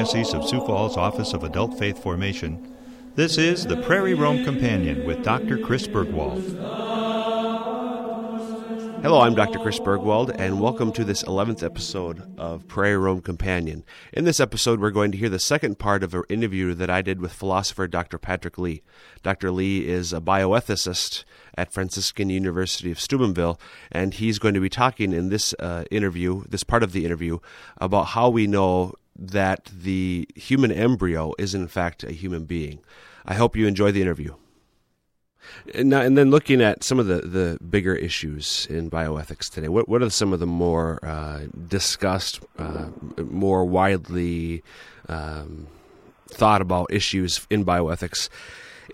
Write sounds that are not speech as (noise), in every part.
Archdiocese of Sioux Falls Office of Adult Faith Formation, this is the Prairie Roam Companion with Dr. Chris Burgwald. Hello, I'm Dr. Chris Burgwald, and welcome to this 11th episode of Prairie Roam Companion. In this episode, we're going to hear the second part of an interview that I did with philosopher Dr. Patrick Lee. Dr. Lee is a bioethicist at Franciscan University of Steubenville, and he's going to be talking in this uh, interview, this part of the interview, about how we know that the human embryo is in fact a human being. I hope you enjoy the interview. And, now, and then looking at some of the, the bigger issues in bioethics today, what what are some of the more uh, discussed, uh, more widely um, thought about issues in bioethics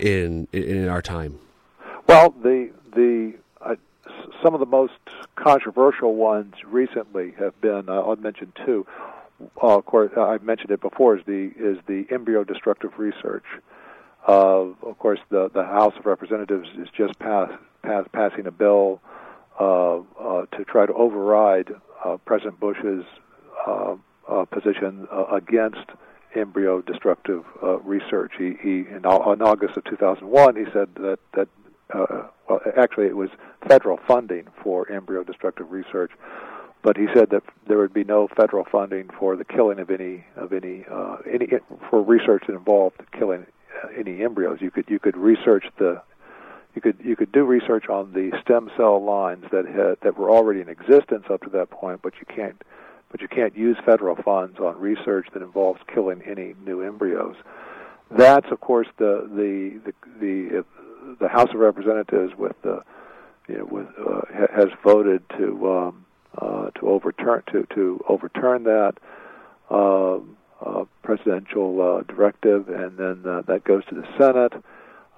in in our time? Well, the the uh, some of the most controversial ones recently have been uh, I'll mention two. Of course, I've mentioned it before. Is the is the embryo destructive research? Uh, of course, the the House of Representatives is just pass, pass, passing a bill uh, uh, to try to override uh, President Bush's uh, uh, position against embryo destructive uh, research. He, he in, in August of 2001, he said that that well, actually, it was federal funding for embryo destructive research, but he said that there would be no federal funding for the killing of any of any uh, any for research that involved killing any embryos. You could you could research the you could you could do research on the stem cell lines that had that were already in existence up to that point, but you can't but you can't use federal funds on research that involves killing any new embryos. That's of course the the the the, the House of Representatives with the you know with uh, has voted to um, uh, to overturn to to overturn that. Um, uh, presidential uh, directive, and then uh, that goes to the Senate.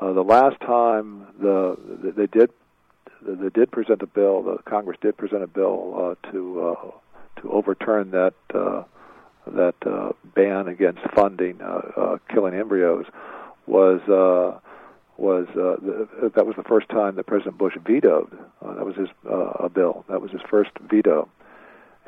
Uh, the last time the, the they did they did present a bill, the Congress did present a bill uh, to uh, to overturn that uh, that uh, ban against funding uh, uh, killing embryos was uh, was uh, the, that was the first time that President Bush vetoed. Uh, that was his uh, a bill. That was his first veto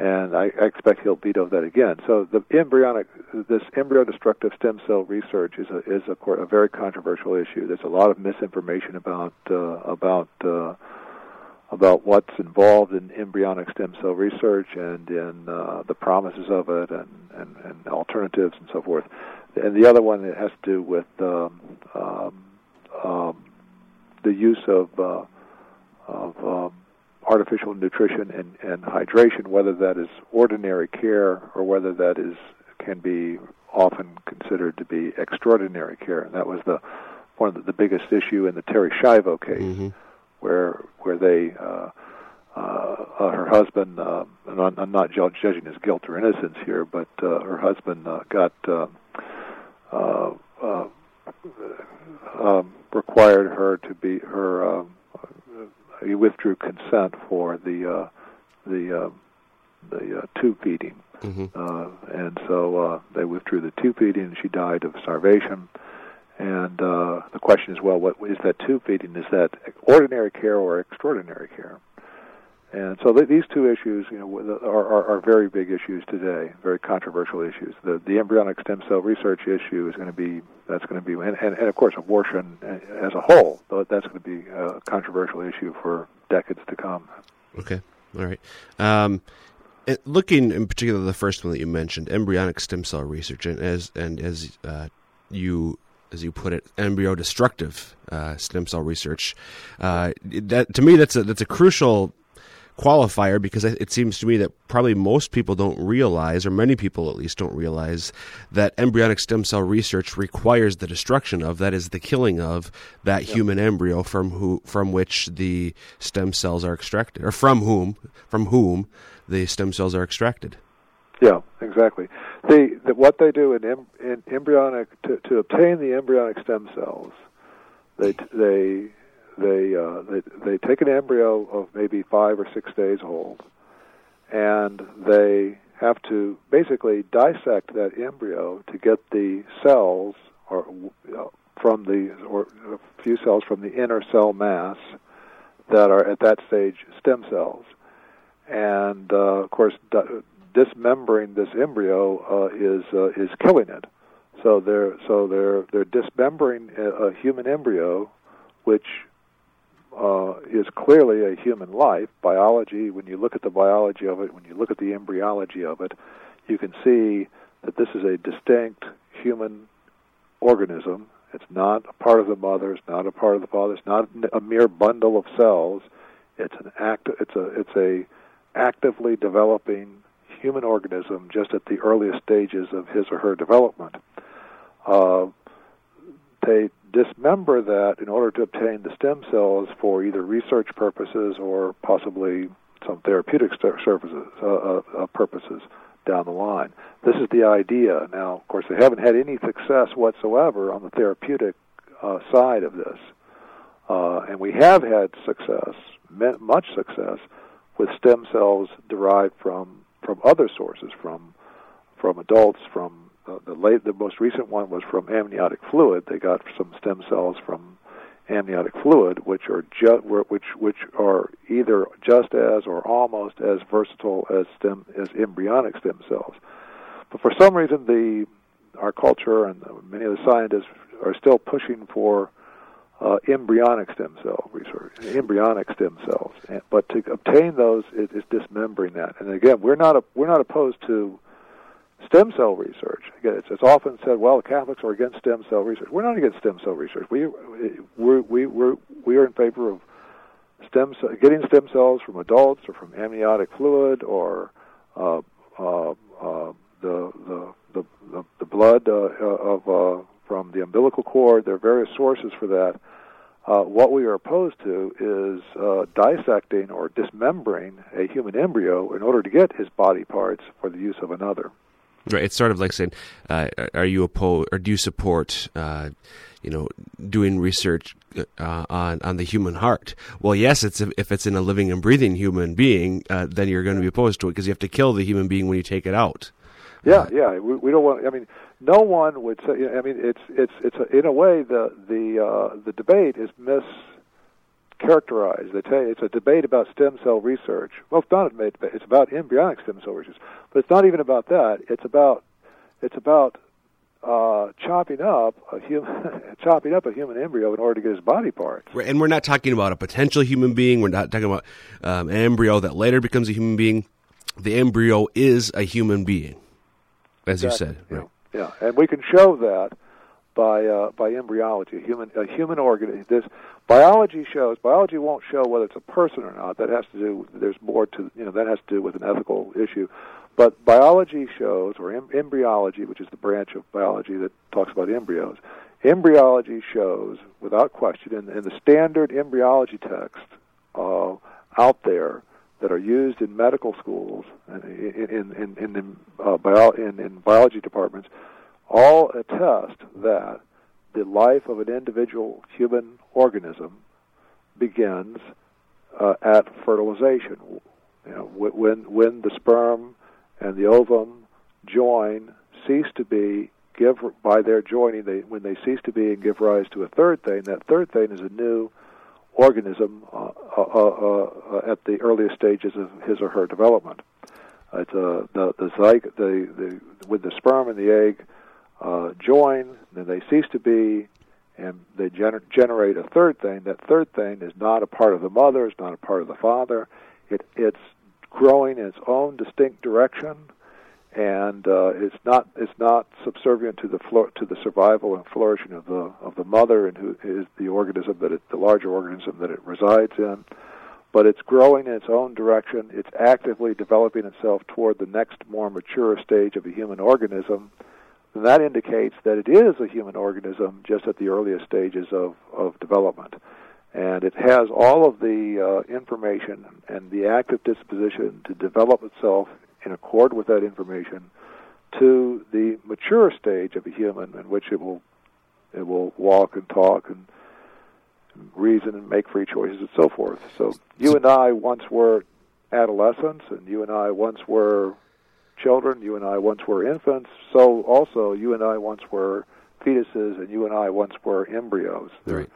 and I, I expect he'll veto that again. So the embryonic, this embryo destructive stem cell research is a is a, a very controversial issue. There's a lot of misinformation about uh, about uh, about what's involved in embryonic stem cell research and in uh, the promises of it and, and, and alternatives and so forth. And the other one that has to do with um, um, um, the use of uh, of um, artificial nutrition and, and hydration, whether that is ordinary care or whether that is can be often considered to be extraordinary care. And that was the one of the, biggest issue in the Terri Schiavo case, mm-hmm. where where they uh, uh, uh, her husband, uh, and I'm, I'm not judging his guilt or innocence here, but uh, her husband uh, got uh, uh, uh, um, required her to be her um, he withdrew consent for the uh, the uh, the uh, tube feeding, mm-hmm. uh, and so uh, they withdrew the tube feeding, and she died of starvation. And uh, the question is, well, what is that tube feeding? Is that ordinary care or extraordinary care? And so th- these two issues, you know, are, are, are very big issues today, very controversial issues. The, the embryonic stem cell research issue is going to be that's going to be, and, and, and of course, abortion as a whole. That's going to be a controversial issue for decades to come. Okay, all right. Um, looking in particular, the first one that you mentioned, embryonic stem cell research, and as and as uh, you as you put it, embryo destructive uh, stem cell research. Uh, that to me, that's a that's a crucial qualifier because it seems to me that probably most people don't realize, or many people at least don't realize, that embryonic stem cell research requires the destruction of, that is, the killing of that yep. human embryo from who from which the stem cells are extracted, or from whom from whom the stem cells are extracted. Yeah, exactly. The, the what they do in, em, in embryonic to, to obtain the embryonic stem cells, they they they uh, they they take an embryo of maybe five or six days old, and they have to basically dissect that embryo to get the cells or uh, from the or a few cells from the inner cell mass that are at that stage stem cells, and uh, of course di- dismembering this embryo uh, is uh, is killing it. So they're so they're they're dismembering a, a human embryo, which uh, is clearly a human life. Biology, when you look at the biology of it, when you look at the embryology of it, you can see that this is a distinct human organism. It's not a part of the mother. It's not a part of the father. It's not a mere bundle of cells. It's an act. It's a. It's a actively developing human organism just at the earliest stages of his or her development. Uh, they dismember that in order to obtain the stem cells for either research purposes or possibly some therapeutic services, uh, uh, uh, purposes down the line. This is the idea. Now, of course, they haven't had any success whatsoever on the therapeutic uh, side of this. Uh, and we have had success, much success, with stem cells derived from, from other sources, from, from adults, from the late, the most recent one was from amniotic fluid. They got some stem cells from amniotic fluid, which are ju- which which are either just as or almost as versatile as stem as embryonic stem cells. But for some reason, the our culture and many of the scientists are still pushing for uh, embryonic stem cell research, embryonic stem cells. And, but to obtain those is, is dismembering that. And again, we're not a, we're not opposed to stem cell research. Again, it's, it's often said, well, Catholics are against stem cell research. We're not against stem cell research. We we we we're, we are in favor of stem getting stem cells from adults or from amniotic fluid or uh, uh, uh, the, the the the the blood uh, of uh, from the umbilical cord. There are various sources for that. Uh, what we are opposed to is uh, dissecting or dismembering a human embryo in order to get his body parts for the use of another. Right. It's sort of like saying, uh, "Are you opposed, or do you support, uh, you know, doing research uh, on on the human heart?" Well, yes. It's if it's in a living and breathing human being, uh, then you're going to be opposed to it because you have to kill the human being when you take it out. Yeah, yeah. We, we don't want. I mean, no one would say. I mean, it's it's it's a, in a way the the uh, the debate is mis characterized. They tell you it's a debate about stem cell research. Well, it's not a debate. It's about embryonic stem cell research, but it's not even about that. It's about it's about uh, chopping up a human (laughs) chopping up a human embryo in order to get his body parts. And we're not talking about a potential human being. We're not talking about um, an embryo that later becomes a human being. The embryo is a human being, as exactly. you said. Right? Yeah. yeah, and we can show that by uh, by embryology, a human a human organ. This biology shows biology won't show whether it's a person or not. That has to do. There's more to you know that has to do with an ethical issue. But biology shows, or em- embryology, which is the branch of biology that talks about embryos, embryology shows, without question, in, in the standard embryology text uh, out there that are used in medical schools and in in in, in, uh, bio, in, in biology departments, all attest that the life of an individual human organism begins uh, at fertilization. You know, when when the sperm and the ovum join, cease to be, give by their joining, they when they cease to be and give rise to a third thing. That third thing is a new organism uh, uh, uh, uh at the earliest stages of his or her development. It's uh, the the the, the with the sperm and the egg uh, join, then they cease to be, and they gener- generate a third thing. That third thing is not a part of the mother, it's not a part of the father. It, it's growing in its own distinct direction, and uh, it's not it's not subservient to the flo- to the survival and flourishing of the of the mother and who is the organism that it, the larger organism that it resides in. But it's growing in its own direction. It's actively developing itself toward the next more mature stage of a human organism then that indicates that it is a human organism just at the earliest stages of, of development. And it has all of the uh, information and the active disposition to develop itself in accord with that information to the mature stage of a human in which it will it will walk and talk and reason and make free choices and so forth. So you and I once were adolescents and you and I once were children. You and I once were infants. So also, you and I once were fetuses, and you and I once were embryos. Right.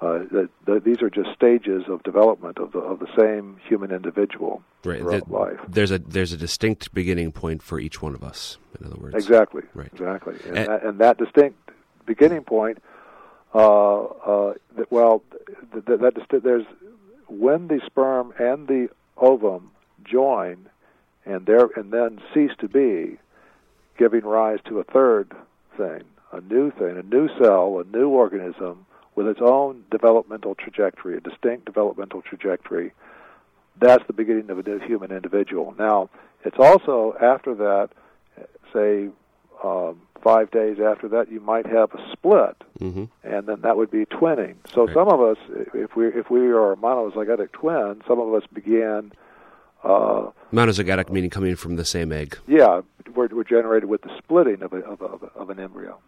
Uh, that, that these are just stages of development of the of the same human individual right. throughout That- life. There's a there's a distinct beginning point for each one of us. In other words, Exactly. Right. Exactly. And, And- that, and that distinct beginning point, uh, uh, that, well, th- th- that disti- there's when the sperm and the ovum join, and there and then cease to be, giving rise to a third thing, a new thing, a new cell, a new organism with its own developmental trajectory, a distinct developmental trajectory. That's the beginning of a new human individual. Now, it's also after that, say, um, five days after that, you might have a split, hmm and then that would be twinning. So Right. some of us, if we if we are a monozygotic twin, some of us began, uh, monozygotic meaning coming from the same egg. yeah, we're, we're generated with the splitting of a, of, a, of, an embryo.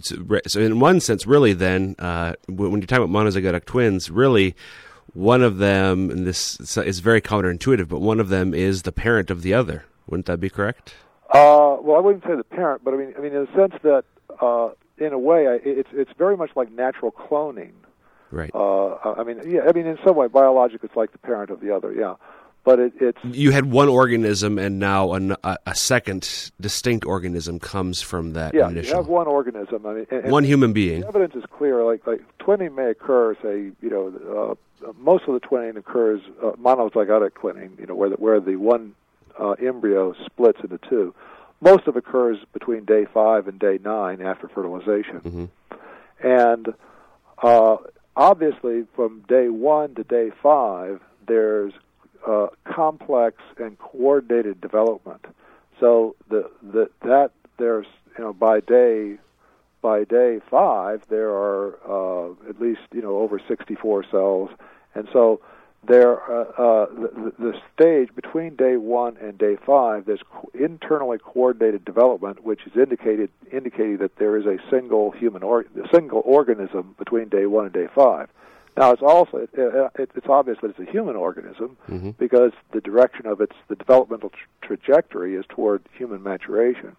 So, in one sense, really, then uh, when you're talking about monozygotic twins, really, one of them, and this is very counterintuitive, but one of them is the parent of the other. Wouldn't that be correct? Uh, well, I wouldn't say the parent, but I mean, I mean, in the sense that, uh, in a way, I, it's it's very much like natural cloning. Right. Uh, I mean, yeah, I mean, in some way, biologic, it's like the parent of the other, yeah. But it, it's you had one organism, and now an, a, a second distinct organism comes from that yeah, initial you have one organism. I mean, and, and one human being. The evidence is clear. Like like twinning may occur. Say you know uh, most of the twinning occurs uh, monozygotic twinning. You know where the, where the one uh, embryo splits into two. Most of it occurs between day five and day nine after fertilization, hmm and uh, obviously from day one to day five, there's uh, complex and coordinated development. So the, the that there's you know by day by day five there are uh, at least you know over 64 cells, and so there uh, uh, the, the stage between day one and day five there's co- internally coordinated development, which is indicated indicating that there is a single human or a single organism between day one and day five. Now it's also it, it, it's obvious that it's a human organism hmm because the direction of its the developmental tr- trajectory is toward human maturation.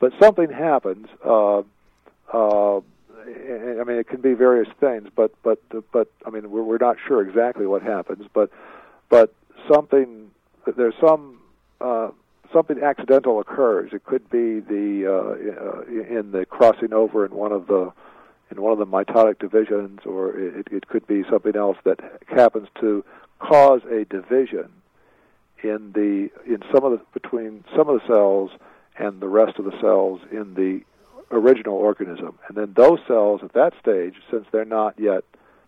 But something happens. Uh, uh, I mean, it can be various things, but but but I mean, we're, we're not sure exactly what happens, but but something there's some uh, something accidental occurs. It could be the uh, in the crossing over in one of the in one of the mitotic divisions, or it, it could be something else that happens to cause a division in the in some of the between some of the cells and the rest of the cells in the original organism. And then those cells at that stage, since they're not yet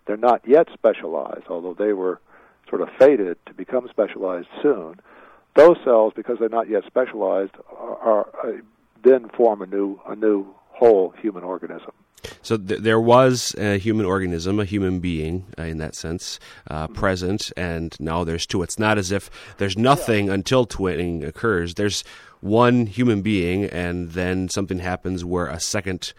they're not yet specialized, although they were sort of fated to become specialized soon, those cells, because they're not yet specialized, are, are uh, then form a new a new whole human organism. So th- there was a human organism, a human being uh, in that sense, uh, present, and now there's two. It's not as if there's nothing until twinning occurs. There's one human being, and then something happens where a second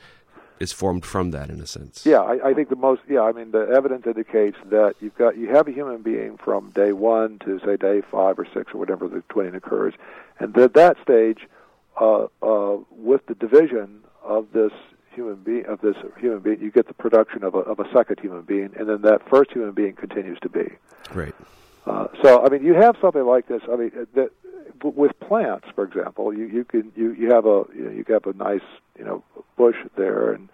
is formed from that, in a sense. Yeah, I, I think the most. Yeah, I mean the evidence indicates that you've got you have a human being from day one to say day five or six or whatever the twinning occurs, and at that stage, uh, uh, with the division of this human being of this human being, you get the production of a of a second human being, and then that first human being continues to be. Right. Uh, so I mean, you have something like this. I mean, that with plants, for example, you you can you you have a you, know, you have a nice you know bush there and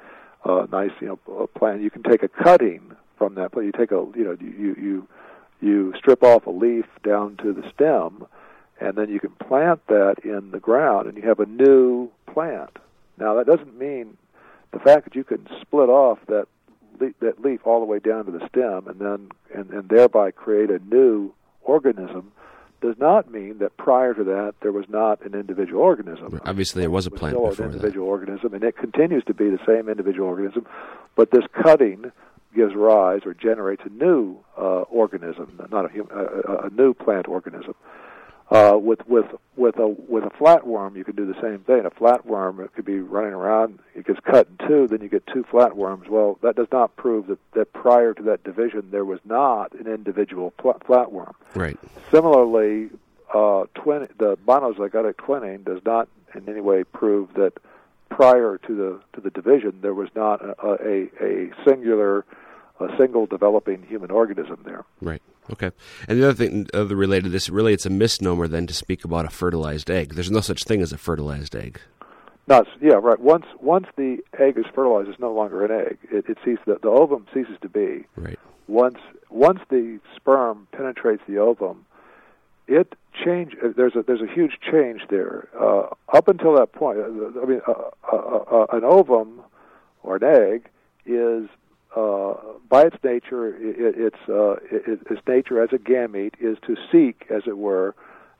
a nice you know plant. You can take a cutting from that, but you take a you know you you you strip off a leaf down to the stem, and then you can plant that in the ground, and you have a new plant. Now that doesn't mean the fact that you can split off that that leaf all the way down to the stem and then and, and thereby create a new organism does not mean that prior to that there was not an individual organism. Obviously, there was a It was plant still before an that. individual organism, and it continues to be the same individual organism, but this cutting gives rise or generates a new uh, organism, not a, a, a- a new plant organism. Uh, with with with a with a flatworm, you can do the same thing. A flatworm it could be running around, it gets cut in two, then you get two flatworms. Well, that does not prove that, that prior to that division there was not an individual pl- flatworm. Right. Similarly, uh, twin, the monozygotic twinning does not in any way prove that prior to the to the division, there was not a a, a singular, a single developing human organism there. Right. Okay. And the other thing, other related to this, really, it's a misnomer then to speak about a fertilized egg. There's no such thing as a fertilized egg. Not, yeah, right. Once once the egg is fertilized, it's no longer an egg. It, it ceases. The, the ovum ceases to be. Right. Once once the sperm penetrates the ovum, it change. Uh, there's a there's a huge change there. Uh, up until that point, uh, I mean, uh, uh, uh, an ovum or an egg is by its nature, it, it's it, its nature as a gamete is to seek, as it were,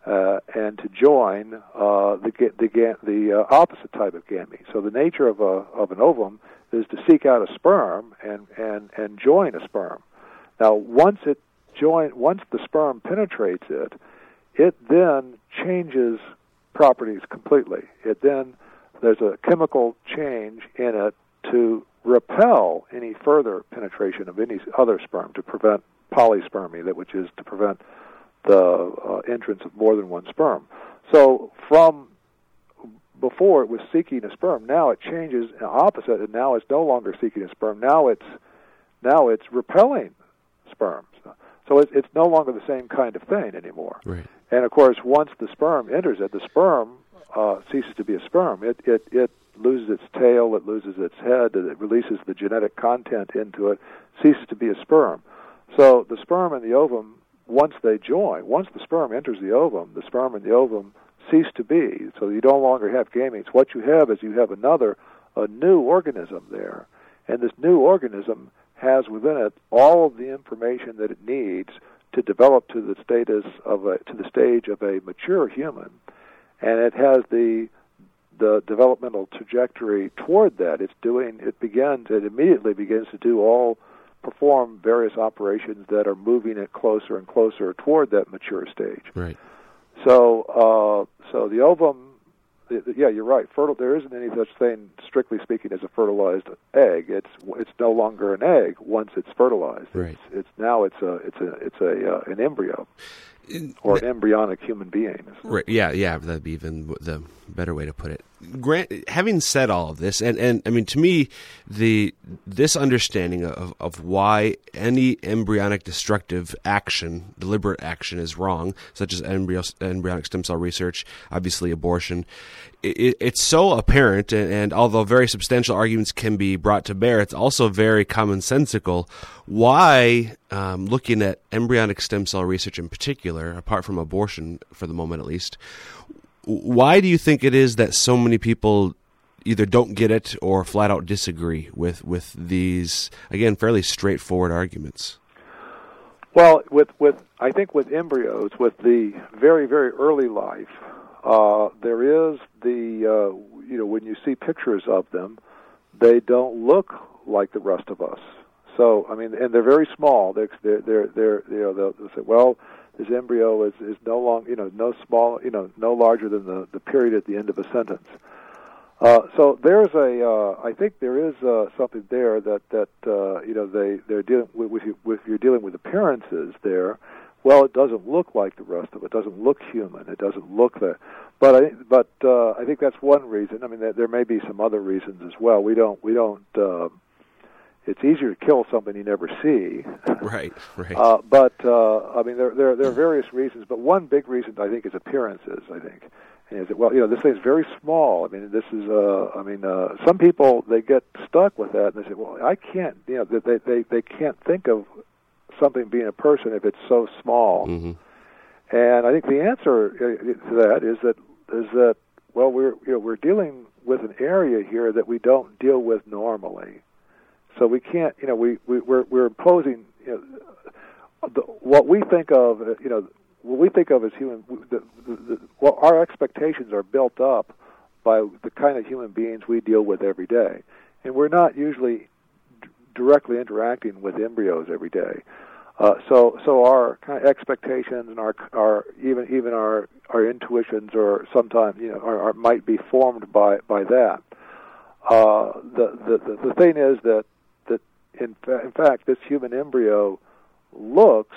uh, and to join uh, the the the uh, opposite type of gamete. So the nature of a of an ovum is to seek out a sperm and and and join a sperm. Now once it join once the sperm penetrates it, it then changes properties completely. It then there's a chemical change in it to repel any further penetration of any other sperm to prevent polyspermy, that which is to prevent the uh, entrance of more than one sperm. So from before it was seeking a sperm, now it changes opposite, and now it's no longer seeking a sperm. Now it's now it's repelling sperms. So it's, it's no longer the same kind of thing anymore. Right. And of course, once the sperm enters it, the sperm uh, ceases to be a sperm. It it it loses its tail, it loses its head, it releases the genetic content into it, ceases to be a sperm. So the sperm and the ovum once they join, once the sperm enters the ovum, the sperm and the ovum cease to be. So you no longer have gametes. What you have is you have another, a new organism there. And this new organism has within it all of the information that it needs to develop to the status of a, to the stage of a mature human. And it has the the developmental trajectory toward that. It's doing it begins it immediately begins to do all perform various operations that are moving it closer and closer toward that mature stage. Right. So, uh, so the ovum, the, the, yeah, you're right. Fertile. There isn't any such thing, strictly speaking, as a fertilized egg. It's it's no longer an egg once it's fertilized. Right. It's, it's now it's a it's a it's a uh, an embryo or an embryonic human being. Right. Yeah. Yeah. That'd be even the better way to put it. Grant, having said all of this, and, and I mean to me, the this understanding of, of why any embryonic destructive action, deliberate action, is wrong, such as embryo, embryonic stem cell research, obviously abortion, it, it's so apparent, and, and, although very substantial arguments can be brought to bear, it's also very commonsensical. Why, um, looking at embryonic stem cell research in particular, apart from abortion for the moment at least, why do you think it is that so many people either don't get it or flat out disagree with with these again fairly straightforward arguments? Well, with with I think with embryos, with the very very early life, uh, there is the uh, you know when you see pictures of them, they don't look like the rest of us. So I mean, and they're very small. They're they're they're, they're you know they'll, they'll say, well, this embryo is is no long you know no small you know no larger than the the period at the end of a sentence. Uh, so there's a uh, I think there is uh, something there that that uh, you know they they're dealing with, with, with you're dealing with appearances there. Well, it doesn't look like the rest of it. it doesn't look human. It doesn't look that. But I but uh, I think that's one reason. I mean, there, there may be some other reasons as well. We don't we don't. Uh, it's easier to kill something you never see. (laughs) Right, right. Uh, but uh, I mean, there, there there are various reasons, but one big reason I think is appearances. I think is that well, you know, this thing's very small. I mean, this is uh, I mean, uh, some people they get stuck with that and they say, well, I can't, you know, they they they can't think of something being a person if it's so small. Mm-hmm. And I think the answer uh, to that is that is that well, we're you know we're dealing with an area here that we don't deal with normally. So we can't, you know, we, we we're we're imposing, you know, the, what we think of, you know, what we think of as human. The, the, the, well, our expectations are built up by the kind of human beings we deal with every day, and we're not usually d- directly interacting with embryos every day. Uh, so, so our kind of expectations and our, our even even our our intuitions, or sometimes you know, are, are might be formed by by that. Uh, the, the the thing is that in, fa- in fact, this human embryo looks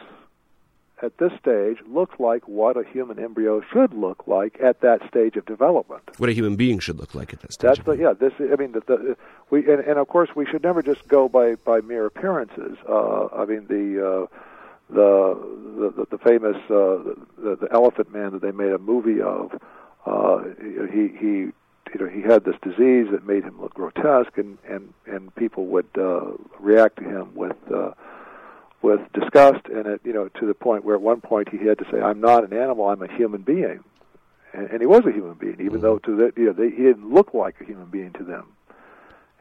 at this stage looks like what a human embryo should look like at that stage of development. What a human being should look like at that stage. That's the yeah. This I mean the, the we and, and of course we should never just go by by mere appearances. Uh, I mean the. Uh, the, the the famous uh, the, the elephant man that they made a movie of uh, he he you know he had this disease that made him look grotesque and and and people would uh, react to him with uh, with disgust. And it you know to the point where at one point he had to say I'm not an animal I'm a human being. And, and he was a human being even mm-hmm. though to the you know they, he didn't look like a human being to them.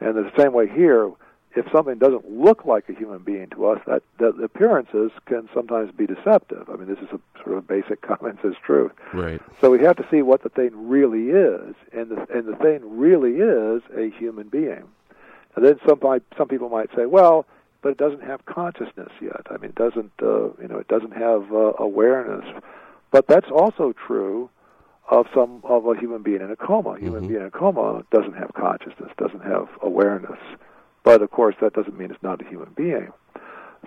And the same way here if something doesn't look like a human being to us, that, that appearances can sometimes be deceptive. I mean, this is a sort of basic (laughs) common sense truth. Right. So we have to see what the thing really is, and the and the thing really is a human being. And then some some people might say, well, but it doesn't have consciousness yet. I mean, it doesn't uh, you know it doesn't have uh, awareness. But that's also true of some of a human being in a coma. A human mm-hmm. being in a coma doesn't have consciousness, doesn't have awareness. But of course, that doesn't mean it's not a human being.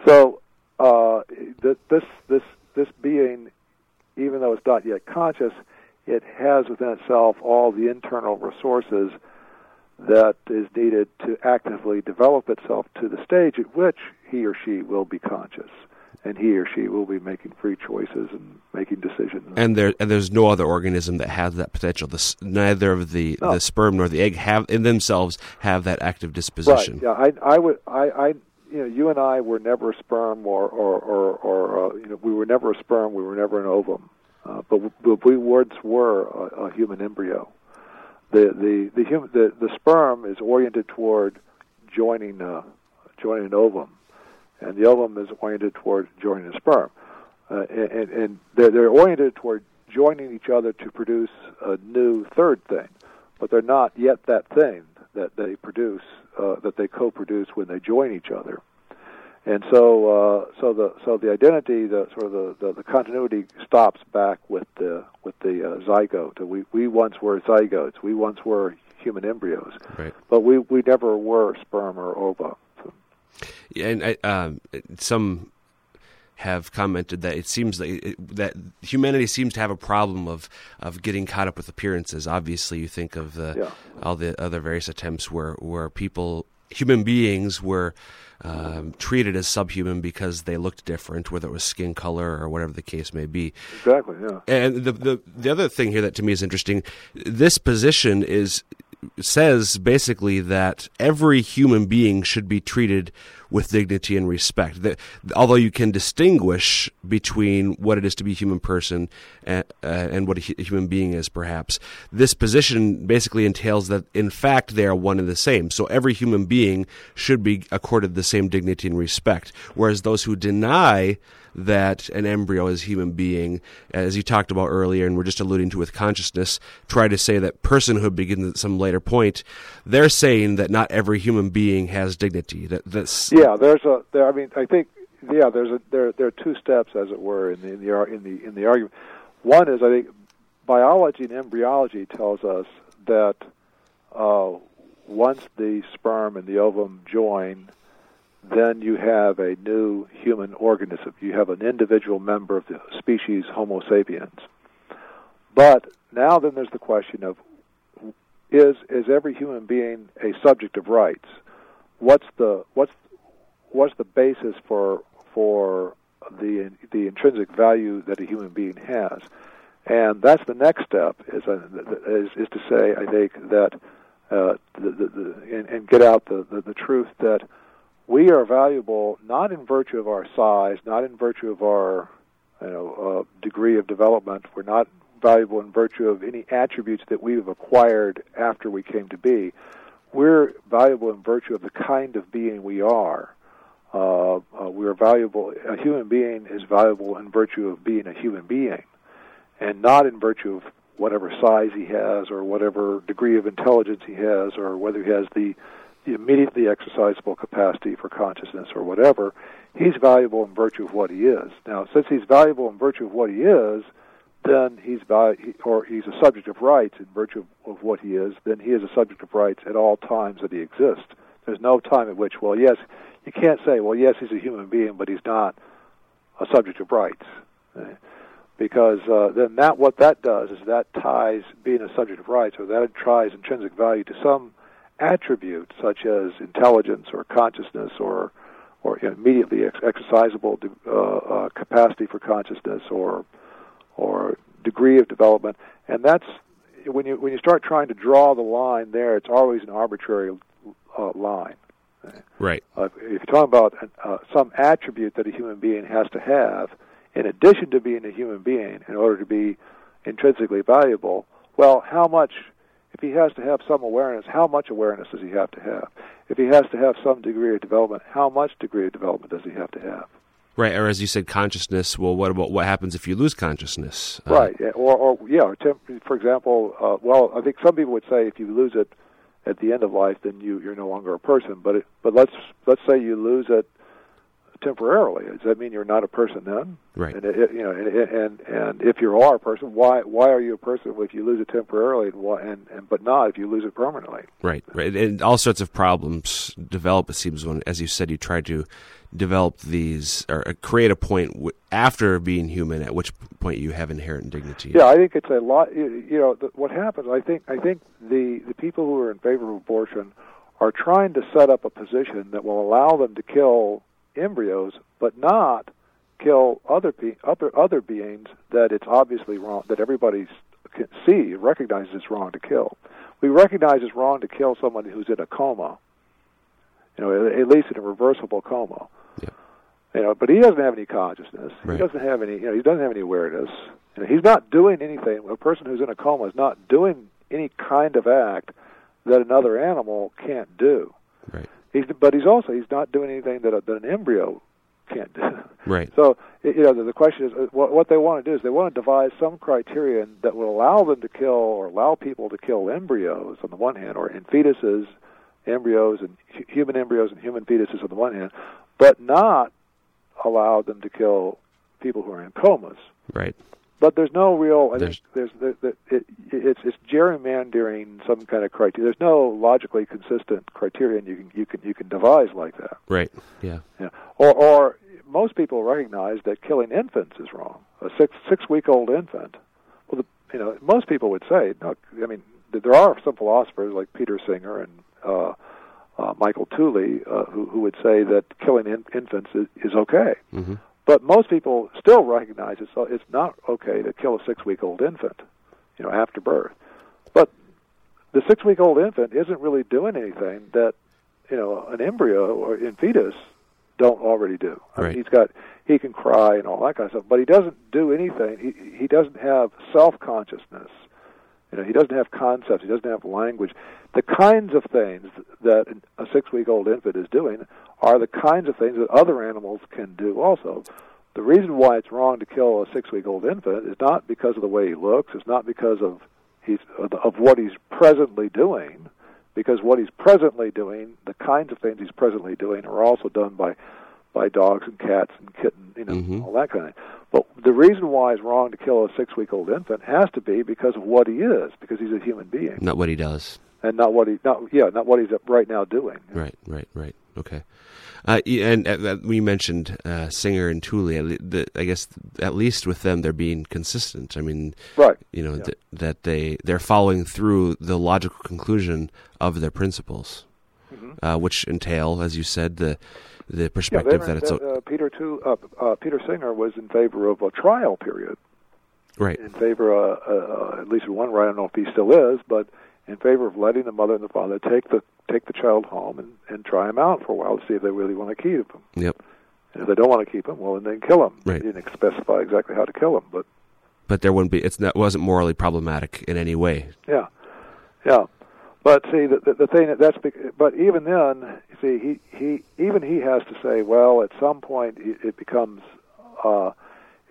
So uh, th- this this this being, even though it's not yet conscious, it has within itself all the internal resources that is needed to actively develop itself to the stage at which he or she will be conscious and he or she will be making free choices and making decisions. And there, and there's no other organism that has that potential. The, neither of the no. the sperm nor the egg have in themselves have that active disposition. Right. Yeah. I, I would. I, I. You know, you and I were never a sperm, or or or, or uh, you know, we were never a sperm. We were never an ovum. Uh, but, but we once were a, a human embryo. The the the, human, the the sperm is oriented toward joining uh, joining an ovum and the ovum is oriented toward joining the sperm. Uh, and, and they're, they're oriented toward joining each other to produce a new third thing, but they're not yet that thing that they produce, uh, that they co-produce when they join each other. And so, uh, so the so the identity, the sort of the, the, the continuity stops back with the with the uh, zygote. We we once were zygotes. We once were human embryos, right. but we we never were sperm or ova. And I, um, some have commented that it seems that it, that humanity seems to have a problem of of getting caught up with appearances. Obviously, you think of the, yeah. all the other various attempts where where people, human beings, were um, treated as subhuman because they looked different, whether it was skin color or whatever the case may be. Exactly. Yeah. And the the the other thing here that to me is interesting, this position is says basically that every human being should be treated with dignity and respect. That, although you can distinguish between what it is to be a human person and, uh, and what a, a human being is, perhaps, this position basically entails that, in fact, they are one and the same. So every human being should be accorded the same dignity and respect. Whereas those who deny that an embryo is a human being, as you talked about earlier, and we're just alluding to with consciousness, try to say that personhood begins at some later point. They're saying that not every human being has dignity. That that's yeah. There's a there. I mean, I think yeah. There's a there there are two steps, as it were, in the in the in the, in the argument. One is I think biology and embryology tells us that uh, once the sperm and the ovum join, then you have a new human organism. You have an individual member of the species Homo sapiens. But now then there's the question of is is every human being a subject of rights? What's the what's what's the basis for for the the intrinsic value that a human being has? And that's the next step is is, is to say I think that uh, the, the, the, and, and get out the, the, the truth that we are valuable not in virtue of our size, not in virtue of our you know, uh, degree of development. We're not valuable in virtue of any attributes that we've acquired after we came to be. We're valuable in virtue of the kind of being we are. Uh, uh, we are valuable. A human being is valuable in virtue of being a human being, and not in virtue of whatever size he has, or whatever degree of intelligence he has, or whether he has the the immediately exercisable capacity for consciousness or whatever, he's valuable in virtue of what he is. Now, since he's valuable in virtue of what he is, then he's or he's a subject of rights in virtue of, of what he is. Then he is a subject of rights at all times that he exists. There's no time at which, well, yes, you can't say, well, yes, he's a human being, but he's not a subject of rights. because uh, then that what that does is that ties being a subject of rights, or that ties intrinsic value to some attribute such as intelligence or consciousness or or immediately ex- exercisable uh, uh, capacity for consciousness or or degree of development, and that's when you when you start trying to draw the line there, it's always an arbitrary uh, line. Right. Uh, if you're talking about uh, some attribute that a human being has to have, in addition to being a human being, in order to be intrinsically valuable, well, how much? If he has to have some awareness, how much awareness does he have to have? If he has to have some degree of development, how much degree of development does he have to have? Right, or as you said, consciousness. Well, what about what happens if you lose consciousness? Uh, right, or, or yeah, or temp- for example, uh, well, I think some people would say if you lose it at the end of life, then you you're no longer a person. But it, but let's let's say you lose it temporarily. Does that mean you're not a person then? Right. And it, you know, and, and and if you are a person, why why are you a person if you lose it temporarily, and, why, and and but not if you lose it permanently? Right. Right. And all sorts of problems develop. It seems when, as you said, you try to develop these or uh, create a point w- after being human, at which point you have inherent dignity. Yeah, I think it's a lot. You, you know, the, what happens? I think I think the the people who are in favor of abortion are trying to set up a position that will allow them to kill embryos, but not kill other be- other other beings that it's obviously wrong that everybody can see recognizes it's wrong to kill. We recognize it's wrong to kill someone who's in a coma. You know, at least in a reversible coma. Yeah. You know, but he doesn't have any consciousness. Right. He doesn't have any. You know, he doesn't have any awareness. You know, he's not doing anything. A person who's in a coma is not doing any kind of act that another animal can't do. Right. He's, but he's also he's not doing anything that, a, that an embryo can't do. (laughs) Right. So you know the, the question is uh, what, what they want to do is they want to devise some criterion that will allow them to kill or allow people to kill embryos on the one hand, or in fetuses, embryos and human embryos and human fetuses on the one hand, but not allow them to kill people who are in comas. Right. But there's no real. I There's- think there's there, there, it, it's it's gerrymandering some kind of criteria. There's no logically consistent criterion you can you can you can devise like that. Right. Yeah. Yeah. Or or most people recognize that killing infants is wrong. A six six week old infant. Well, the, you know, most people would say. No, I mean, there are some philosophers like Peter Singer and uh, uh, Michael Tooley uh, who who would say that killing in, infants is, is okay. hmm But most people still recognize it's uh, it's not okay to kill a six week old infant, you know, after birth. But the six week old infant isn't really doing anything that you know an embryo or in fetus don't already do. I Right. mean, he's got he can cry and all that kind of stuff, but he doesn't do anything. He he doesn't have self consciousness. You know, he doesn't have concepts. He doesn't have language. The kinds of things that a six-week-old infant is doing are the kinds of things that other animals can do also. The reason why it's wrong to kill a six-week-old infant is not because of the way he looks. It's not because of he's of what he's presently doing. Because what he's presently doing, the kinds of things he's presently doing, are also done by by dogs and cats and kittens, you know, Mhm. all that kind of thing. But the reason why it's wrong to kill a six-week-old infant has to be because of what he is, because he's a human being, Not what he does. and not what he, not yeah, not what he's right now doing. Right. Right. Right. Okay. Uh, and uh, we mentioned uh, Singer and Tooley. At le- the, I guess at least with them, they're being consistent. I mean, Right. you know Yeah. th- that they they're following through the logical conclusion of their principles, Mhm. uh, which entail, as you said, the the perspective they that it's o- uh, Peter too. Uh, uh, Peter Singer was in favor of a trial period. right. in favor, uh, uh, at least one, right. I don't know if he still is, but in favor of letting the mother and the father take the take the child home and, and try him out for a while to see if they really want to keep him. Yep. And if they don't want to keep him, well, then they kill him. Right. They didn't specify exactly how to kill him, but But there wouldn't be. It's not wasn't morally problematic in any way. yeah, yeah. But see, the the, the thing that that's but even then, see, he he even he has to say, well, at some point it, it becomes. Uh,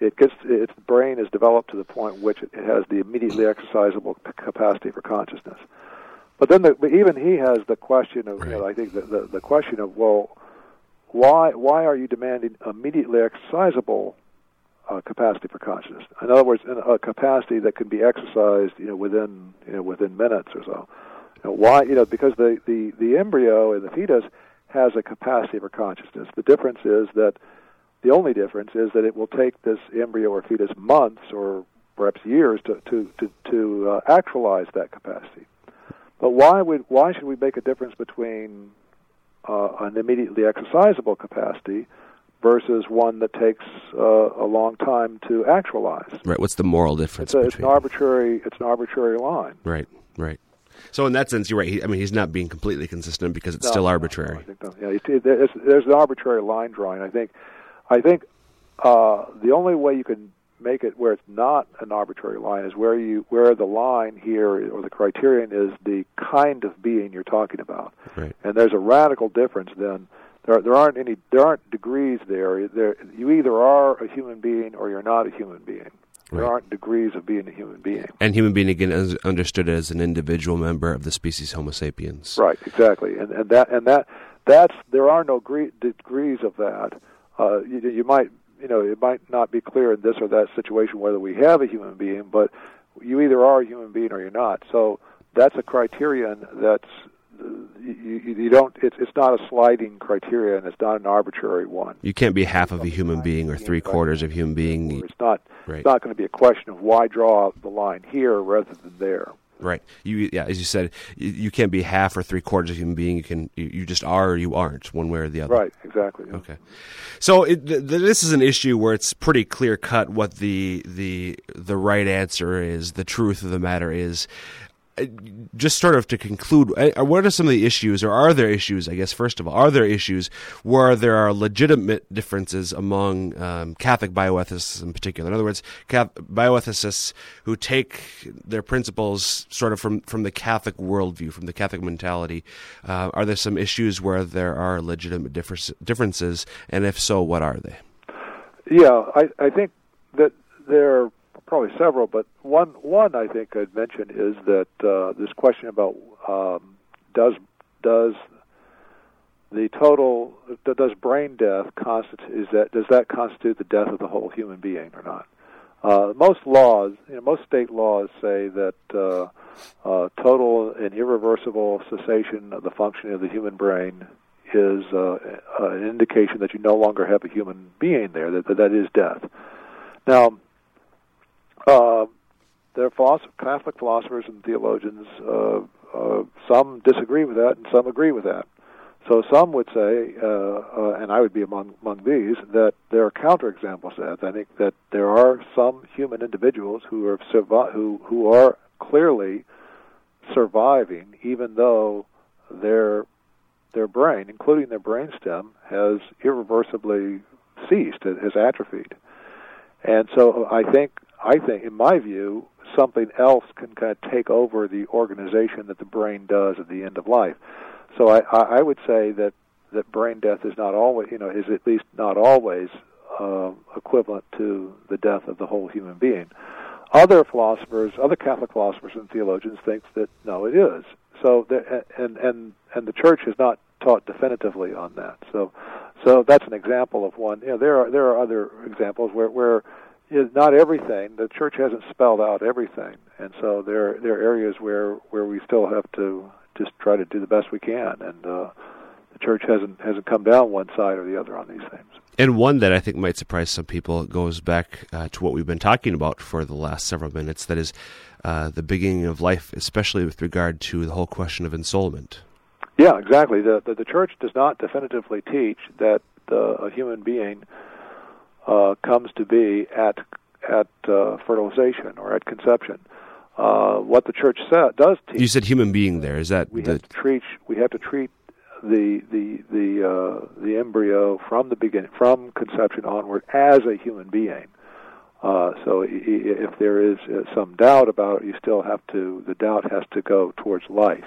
it gets its brain is developed to the point which it it has the immediately exercisable capacity for consciousness. But then, the, but even he has the question of, you know, I think the, the the question of, well, why why are you demanding immediately exercisable uh, capacity for consciousness? In other words, in a capacity that can be exercised, you know, within you know within minutes or so. Know, why? You know, because the the the embryo and the fetus has a capacity for consciousness. The difference is that The only difference is that it will take this embryo or fetus months or perhaps years to to to, to uh, actualize that capacity. But why would why should we make a difference between uh, an immediately exercisable capacity versus one that takes uh, a long time to actualize? Right. What's the moral difference? It's, a, it's an arbitrary. It's an arbitrary line. Right. Right. So in that sense, you're right. He, I mean, he's not being completely consistent because it's No, still arbitrary. no, I think no. Yeah, it- there's, there's an arbitrary line drawing. I think, I think uh, the only way you can make it where it's not an arbitrary line is where you where the line here or the criterion is the kind of being you're talking about. Right. And there's a radical difference then. There, there aren't any there aren't degrees there. there. You either are a human being or you're not a human being. There Right. aren't degrees of being a human being. And human being again is understood as an individual member of the species Homo sapiens. Right, exactly, and and that and that that's there are no gre- degrees of that. Uh, you, you might you know it might not be clear in this or that situation whether we have a human being, but you either are a human being or you're not. So that's a criterion that's you, you, don't it's it's not a sliding criteria, and It's not an arbitrary one. You can't be half of a human being or three quarters of a human being. It's not Right. it's not going to be a question of why draw the line here rather than there. Right. You yeah, as you said, you, you can't be half or three quarters of a human being. You can you, you just are or you aren't, one way or the other. Right, exactly. Okay, so it, th- this is an issue where it's pretty clear cut what the the the right answer is, the truth of the matter is. Just sort of to conclude, what are some of the issues, or are there issues? I guess first of all, are there issues where there are legitimate differences among um, Catholic bioethicists in particular? In other words, bioethicists who take their principles sort of from from the Catholic worldview, from the Catholic mentality. Uh, are there some issues where there are legitimate difference, differences, and if so, what are they? Yeah, I, I think that there are probably several, but one one I think I'd mention is that uh, this question about um, does does the total does brain death constitute is that does that constitute the death of the whole human being or not? Uh, most laws, you know, most state laws say that uh, uh, total and irreversible cessation of the functioning of the human brain is uh, an indication that you no longer have a human being there. That, that is death. Now, uh, there are Catholic philosophers and theologians. Uh, uh, some disagree with that, and some agree with that. So some would say, uh, uh, and I would be among among these, that there are counterexamples to that. I think that there are some human individuals who are who who are clearly surviving, even though their their brain, including their brainstem, has irreversibly ceased, it has atrophied. And so I think I think in my view something else can kind of take over the organization that the brain does at the end of life. So I, I would say that that brain death is not always you know is at least not always uh, equivalent to the death of the whole human being. Other philosophers, other Catholic philosophers and theologians think that no, it is. So the, and and and the church has not taught definitively on that. So so that's an example of one. You know, there are there are other examples where where know, not everything the church hasn't spelled out everything, and so there there are areas where where we still have to just try to do the best we can, and uh, the church hasn't hasn't come down one side or the other on these things. And one that I think might surprise some people goes back uh, to what we've been talking about for the last several minutes. That is uh, the beginning of life, especially with regard to the whole question of ensoulment. Yeah, exactly. The the, the church does not definitively teach that uh, a human being uh, comes to be at at uh, fertilization or at conception. Uh, what the church sa- does teach You said human being there. Is that we the, have to treat we have to treat the the the uh, the embryo from the beginning from conception onward as a human being. Uh, so i- i- if there is uh, some doubt about it, you still have to the doubt has to go towards life.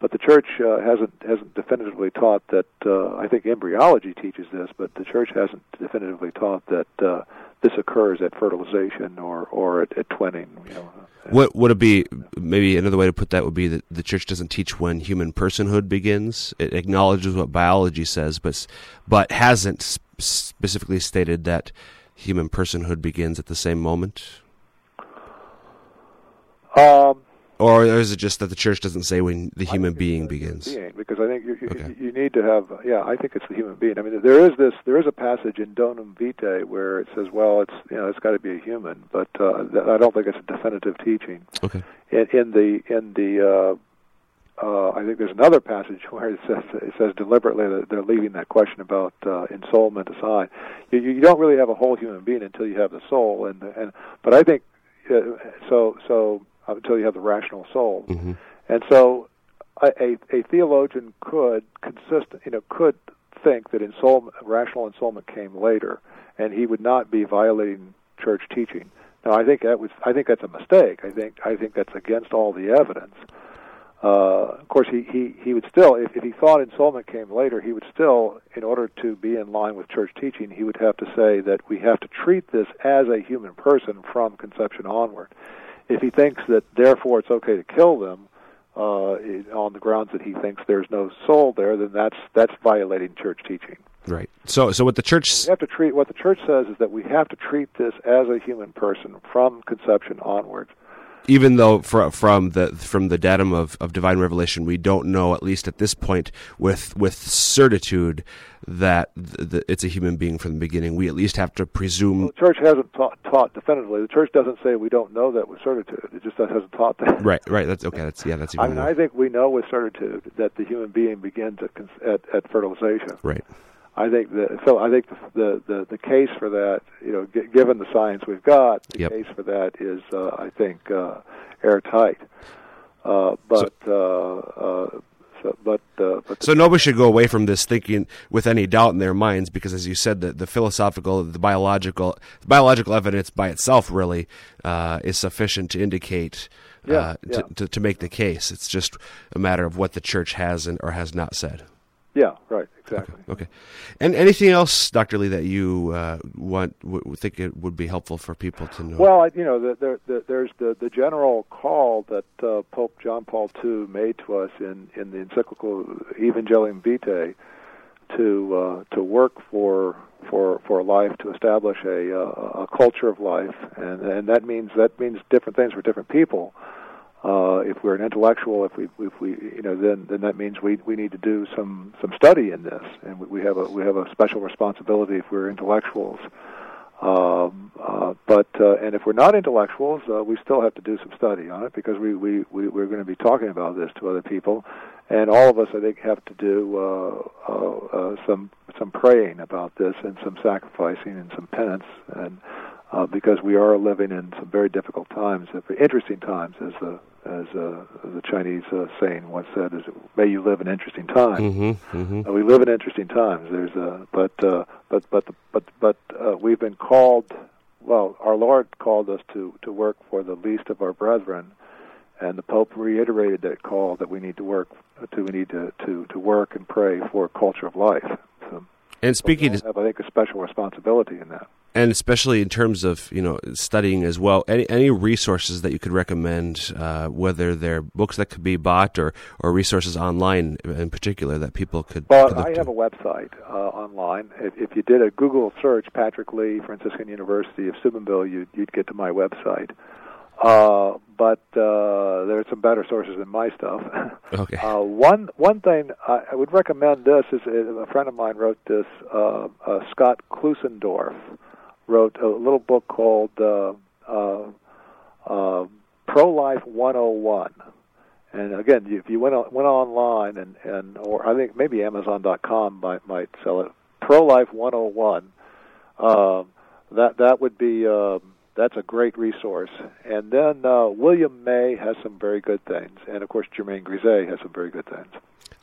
But the church uh, hasn't hasn't definitively taught that. Uh, I think embryology teaches this, but the church hasn't definitively taught that uh, this occurs at fertilization or or at, at twinning. You know. what would it be? Maybe another way to put that would be that the church doesn't teach when human personhood begins. It acknowledges what biology says, but but hasn't specifically stated that human personhood begins at the same moment. Um, or is it just that the church doesn't say when the human being begins? Human being, because I think you, you, Okay. you need to have. Yeah, I think it's the human being. I mean, there is this. There is a passage in Donum Vitae where it says, "Well, it's you know, it's got to be a human," but uh, th- I don't think it's a definitive teaching. Okay. In, in the in the uh, uh, I think there's another passage (laughs) where it says it says deliberately that they're leaving that question about uh, ensoulment aside. You, you don't really have a whole human being until you have the soul, and and but I think uh, so so until you have the rational soul, hmm and so a, a, a theologian could consistent you know could think that ensoulment, rational ensoulment came later, and he would not be violating church teaching. Now, I think that was I think that's a mistake. I think I think that's against all the evidence. Uh, of course, he, he, he would still, if, if he thought ensoulment came later, he would still, in order to be in line with church teaching, he would have to say that we have to treat this as a human person from conception onward. If he thinks that therefore it's okay to kill them uh, on the grounds that he thinks there's no soul there, then that's that's violating church teaching. Right. So, so what the church We have to treat what the church says is that we have to treat this as a human person from conception onwards. even though fr- from the from the datum of, of divine revelation we don't know at least at this point with with certitude that th- th- it's a human being from the beginning we at least have to presume Well, the church hasn't taught, taught definitively. The church doesn't say we don't know that with certitude. It just hasn't taught that. right right that's okay that's yeah that's even I mean, more I think we know with certitude that the human being begins at, at, at fertilization. right I think the so I think the the the, the case for that, you know, g- given the science we've got, the Yep. case for that is, uh, I think, uh, airtight. Uh, but uh, uh, so, but uh, but so nobody should go away from this thinking with any doubt in their minds because as you said the, the philosophical the biological the biological evidence by itself really uh, is sufficient to indicate uh, Yeah, to, yeah. To, to make the case it's just a matter of what the church has and or has not said yeah, right, exactly. Okay. And anything else, Doctor Lee, that you uh, want w- think it would be helpful for people to know? Well, I, you know, the, the, the, there's the, the general call that uh, Pope John Paul II made to us in, in the encyclical Evangelium Vitae to uh, to work for for for life to establish a uh, a culture of life, and and that means that means different things for different people. Uh, if we're an intellectual, if we if we you know then then that means we we need to do some some study in this, and we, we have a we have a special responsibility if we're intellectuals. Um, uh, but uh, and if we're not intellectuals, uh, we still have to do some study on it because we we, we we're going to be talking about this to other people, and all of us I think have to do uh, uh, uh, some some praying about this and some sacrificing and some penance. And uh, because we are living in some very difficult times, interesting times, as the as uh, the Chinese uh, saying once said, "Is may you live in interesting times." mm-hmm, mm-hmm. Uh, we live in interesting times. There's a but uh, but but but but uh, we've been called. Well, our Lord called us to to work for the least of our brethren, and the Pope reiterated that call that we need to work to we need to to to work and pray for a culture of life. So And speaking, all have, I think, a special responsibility in that. and especially in terms of you know studying as well, any any resources that you could recommend, uh, whether they're books that could be bought or or resources online in particular that people could. Well, I to. have a website uh, online. If, if you did a Google search, Patrick Lee, Franciscan University of Steubenville, you'd, you'd get to my website. Uh, but uh, there are some better sources than my stuff. (laughs) Okay. Uh, one one thing I, I would recommend this is uh, a friend of mine wrote this. Uh, uh, Scott Klusendorf wrote a little book called uh, uh, uh, Pro Life 101. And again, if you went on, went online and, and or I think maybe Amazon.com might might sell it. Pro Life 101. Um, that that would be um, that's a great resource. And then uh, William May has some very good things, and of course Germain Grisez has some very good things.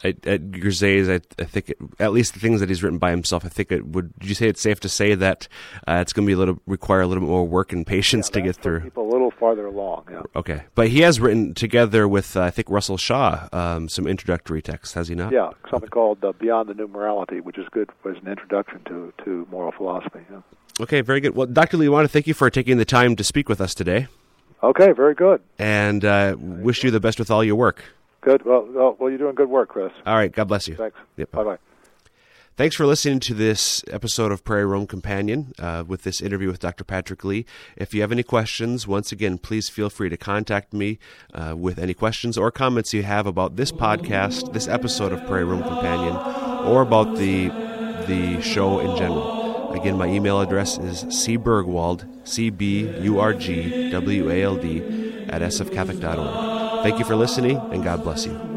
At, at Grisez's, I, I think it, at least the things that he's written by himself, I think it would. Did you say it's safe to say that uh, it's going to be a little require a little bit more work and patience to get through? People a little farther along. Yeah. Okay, but he has written together with uh, I think Russell Shaw um, some introductory texts, has he not? Yeah, something called uh, Beyond the New Morality, which is good as an introduction to, to moral philosophy. Yeah. Okay, very good. Well, Dr. Lee, I want to thank you for taking the time to speak with us today, Okay, very good. and uh, wish you the best with all your work. Good. Well, well, you're doing good work, Chris. All right, God bless you. Thanks. Yep. Bye bye. Thanks for listening to this episode of Prairie Rome Companion uh, with this interview with Dr. Patrick Lee. If you have any questions, once again, please feel free to contact me uh, with any questions or comments you have about this podcast, this episode of Prairie Rome Companion, or about the the show in general. Again, my email address is cburgwald, C B U R G W A L D, at sfcatholic.org. Thank you for listening, and God bless you.